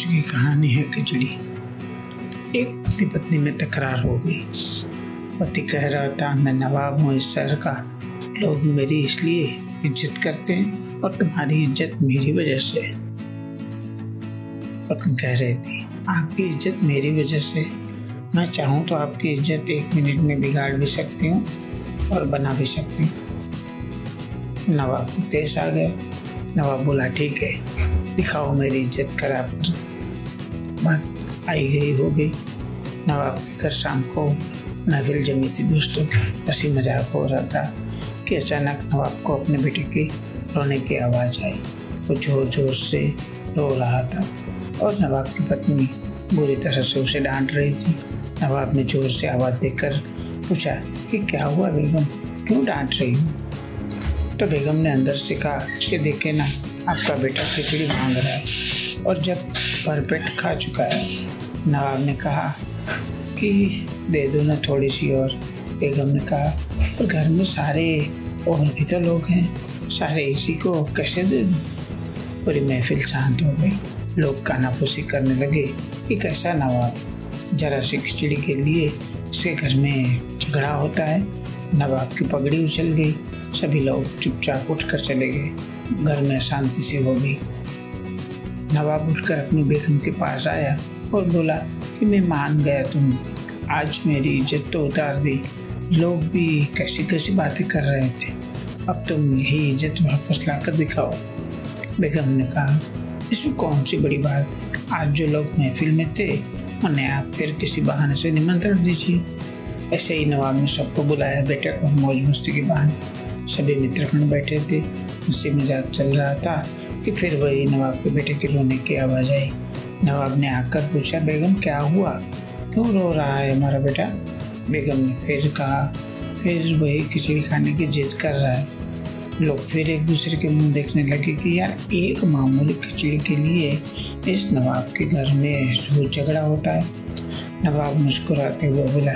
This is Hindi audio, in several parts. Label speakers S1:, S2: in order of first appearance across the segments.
S1: आज की कहानी है खिचड़ी। एक पति पत्नी में तकरार हो गई। पति कह रहा था, मैं नवाब हूँ इस शहर का। लोग मेरी इसलिए इज़्ज़त करते हैं और तुम्हारी इज़्ज़त मेरी वजह से पत्नी कह रही थी, आपकी इज़्ज़त मेरी वजह से मैं चाहूँ तो आपकी इज़्ज़त एक मिनट में बिगाड़ भी सकती हूँ और बना भी सकती हूँ। नवाब को तेज आ गया। नवाब बोला, ठीक है, दिखाओ मेरी इज़्ज़त खराब कर बात आई गई, हो गई। नवाब के शाम को महफिल जमी थी दोस्तों हँसी मज़ाक हो रहा था कि अचानक नवाब को अपने बेटे की रोने की आवाज़ आई। वो ज़ोर ज़ोर से रो रहा था और नवाब की पत्नी बुरी तरह से उसे डांट रही थी। नवाब ने ज़ोर से आवाज़ देकर पूछा कि क्या हुआ बेगम? क्यों डांट रही हूँ? तो बेगम ने अंदर से कहा कि देखे ना, आपका बेटा खिचड़ी मांग रहा है और जब भरपेट खा चुका है। नवाब ने कहा कि दे दो ना थोड़ी सी और। बेगम ने कहा पर घर में सारे और भी तो लोग हैं। सारे इसी को कैसे दे दूँ? पूरी महफिल शांत हो गई। लोग कानाफूसी करने लगे कि कैसा नवाब? जरा सी खिचड़ी के लिए इसके घर में झगड़ा होता है। नवाब की पगड़ी उछल गई। सभी लोग चुपचाप उठ कर चले गए। घर में शांति सी हो गई। नवाब उठकर अपनी बेगम के पास आया और बोला कि मैं मान गया तुम। आज मेरी इज़्ज़त तो उतार दी। लोग भी कैसी कैसी बातें कर रहे थे। अब तुम यही इज़्ज़त वापस ला कर दिखाओ। बेगम ने कहा, इसमें कौन सी बड़ी बात? आज जो लोग महफिल में थे, उन्हें आप फिर किसी बहाने से निमंत्रण दीजिए। ऐसे ही नवाब ने सबको बुलाया बेटा को मौज मस्ती के बहाने। सभी मित्रगण बैठे थे। हँसी मज़ाक चल रहा था कि फिर वही नवाब के बेटे के रोने की आवाज़ आई। नवाब ने आकर पूछा, बेगम, क्या हुआ? क्यों रो रहा है हमारा बेटा? बेगम ने फिर कहा, फिर वही खिचड़ी खाने की जिद कर रहा है। लोग फिर एक दूसरे के मुँह देखने लगे कि यार, एक मामूली खिचड़ी के लिए इस नवाब के घर में रोज झगड़ा होता है। नवाब मुस्कुराते हुए बोला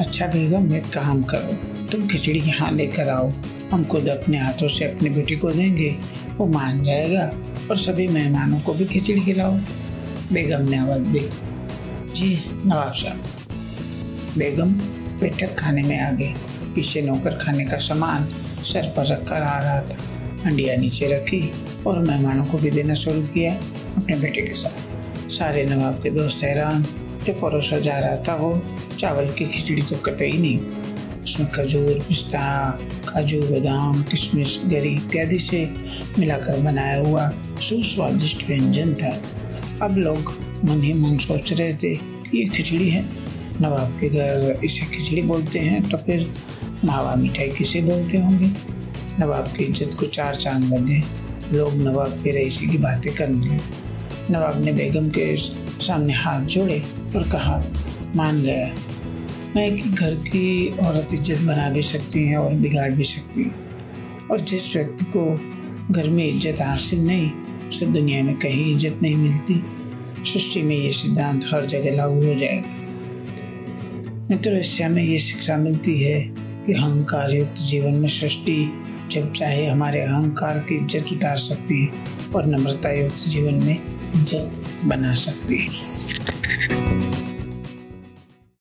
S1: अच्छा बेगम, एक काम करो, तुम खिचड़ी यहाँ लेकर आओ। हम खुद अपने हाथों से अपने बेटी को देंगे, वो मान जाएगा और सभी मेहमानों को भी खिचड़ी खिलाओ। बेगम ने आवाज़ दी। जी, नवाब साहब। बेगम बैठक खाने में आ गई पीछे नौकर खाने का सामान सर पर रखकर आ रहा था। हंडिया नीचे रखी और मेहमानों को भी देना शुरू किया अपने बेटे के साथ। सारे नवाब के दोस्त हैरान। जो परोसा जा रहा था वो चावल की खिचड़ी तो कतई नहीं थी। उसमें खजूर, पिस्ता, काजू, बादाम, किशमिश गरी इत्यादि से मिलाकर बनाया हुआ सुस्वादिष्ट व्यंजन था। अब लोग मन ही मन सोच रहे थे कि ये खिचड़ी है। नवाब के घर इसे खिचड़ी बोलते हैं तो फिर मावा मिठाई किसे बोलते होंगे? नवाब की इज़्ज़त को चार चाँद लगे लोग नवाब के रईसी की बातें करने लगे। नवाब ने बेगम के सामने हाथ जोड़े और कहा, मान गया। मैं एक घर की औरत इज़्ज़त बना भी सकती हैं और बिगाड़ भी सकती हैं। और जिस व्यक्ति को घर में इज़्ज़त हासिल नहीं, उसे दुनिया में कहीं इज़्ज़त नहीं मिलती। सृष्टि में ये सिद्धांत हर जगह लागू हो जाएगा। मित्रों, इससे हमें ये शिक्षा मिलती है कि अहंकार युक्त जीवन में सृष्टि जब चाहे हमारे अहंकार की इज़्ज़त उतार सकती है और नम्रता युक्त जीवन में इज़्ज़त बना सकती है।